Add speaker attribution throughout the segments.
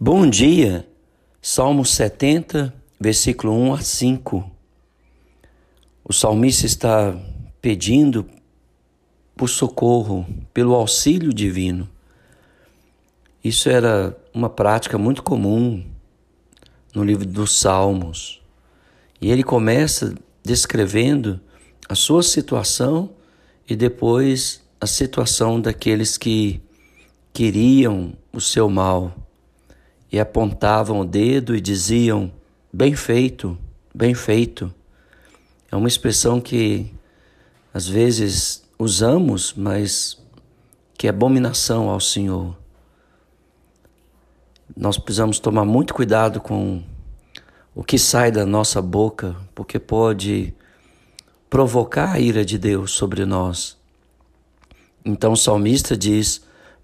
Speaker 1: Bom dia, Salmo 70, versículo 1 a 5. O salmista está pedindo por socorro, pelo auxílio divino. Isso era uma prática muito comum no livro dos Salmos. E ele começa descrevendo a sua situação e depois a situação daqueles que queriam o seu mal e apontavam o dedo e diziam: Bem feito, bem feito. É uma expressão que às vezes usamos, mas que é abominação ao Senhor. Nós precisamos tomar muito cuidado com o que sai da nossa boca, porque pode provocar a ira de Deus sobre nós. Então o salmista diz: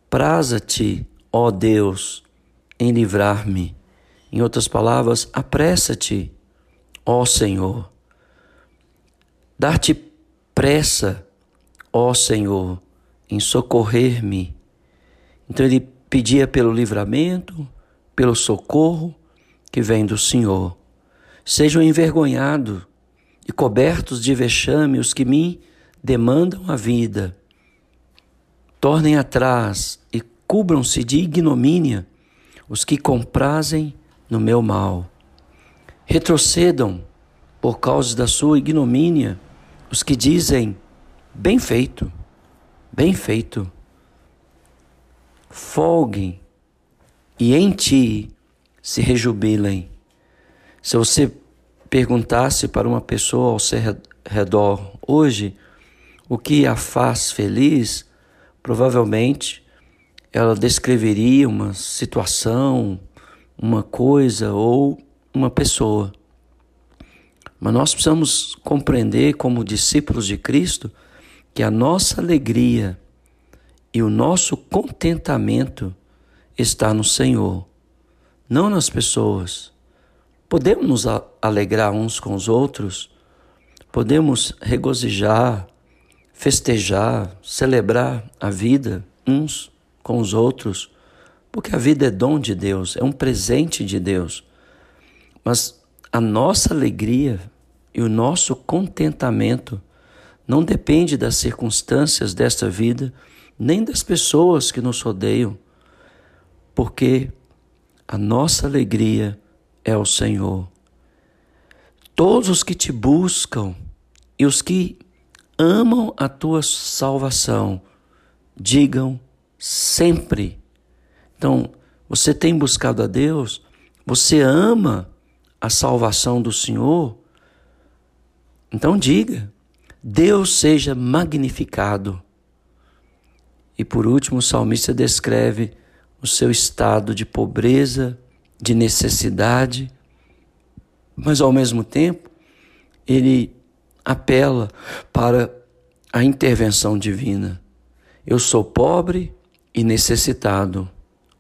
Speaker 1: Praza-te, ó Deus, em livrar-me. Em outras palavras, apressa-te, ó Senhor. Dar-te pressa, ó Senhor, em socorrer-me. Então ele pedia pelo livramento, pelo socorro que vem do Senhor. Sejam envergonhados e cobertos de vexame os que me demandam a vida. Tornem atrás e cubram-se de ignomínia os que comprazem no meu mal. Retrocedam por causa da sua ignomínia os que dizem: bem feito, bem feito. Folguem e em ti se rejubilem. Se você perguntasse para uma pessoa ao seu redor hoje o que a faz feliz, provavelmente ela descreveria uma situação, uma coisa ou uma pessoa. Mas nós precisamos compreender, como discípulos de Cristo, que a nossa alegria e o nosso contentamento está no Senhor, não nas pessoas. Podemos nos alegrar uns com os outros, podemos regozijar, festejar, celebrar a vida uns com os outros, porque a vida é dom de Deus, é um presente de Deus. Mas a nossa alegria e o nosso contentamento não depende das circunstâncias desta vida, nem das pessoas que nos rodeiam, porque a nossa alegria é o Senhor. Todos os que te buscam e os que amam a tua salvação, digam sempre. Então, você tem buscado a Deus, você ama a salvação do Senhor, então diga: Deus seja magnificado. E por último, o salmista descreve o seu estado de pobreza, de necessidade, mas ao mesmo tempo, ele apela para a intervenção divina. Eu sou pobre, e necessitado,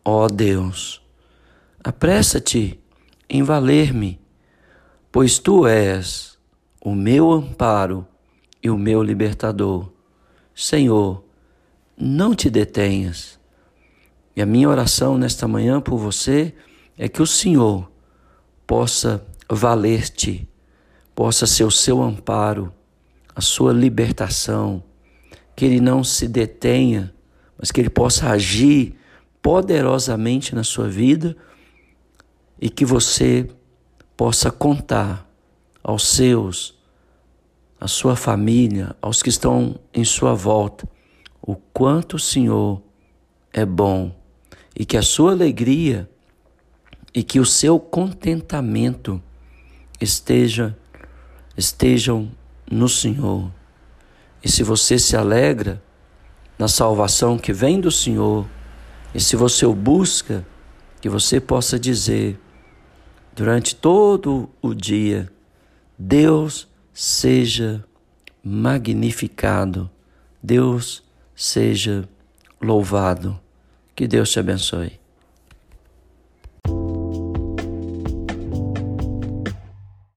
Speaker 1: ó Deus. Apressa-te em valer-me, pois tu és o meu amparo e o meu libertador. Senhor, não te detenhas. E a minha oração nesta manhã por você é que o Senhor possa valer-te, possa ser o seu amparo, a sua libertação, que Ele não se detenha mas que Ele possa agir poderosamente na sua vida e que você possa contar aos seus, à sua família, aos que estão em sua volta, o quanto o Senhor é bom e que a sua alegria e que o seu contentamento esteja estejam no Senhor. E se você se alegra, na salvação que vem do Senhor, e se você o busca, que você possa dizer durante todo o dia: Deus seja magnificado, Deus seja louvado. Que Deus te abençoe.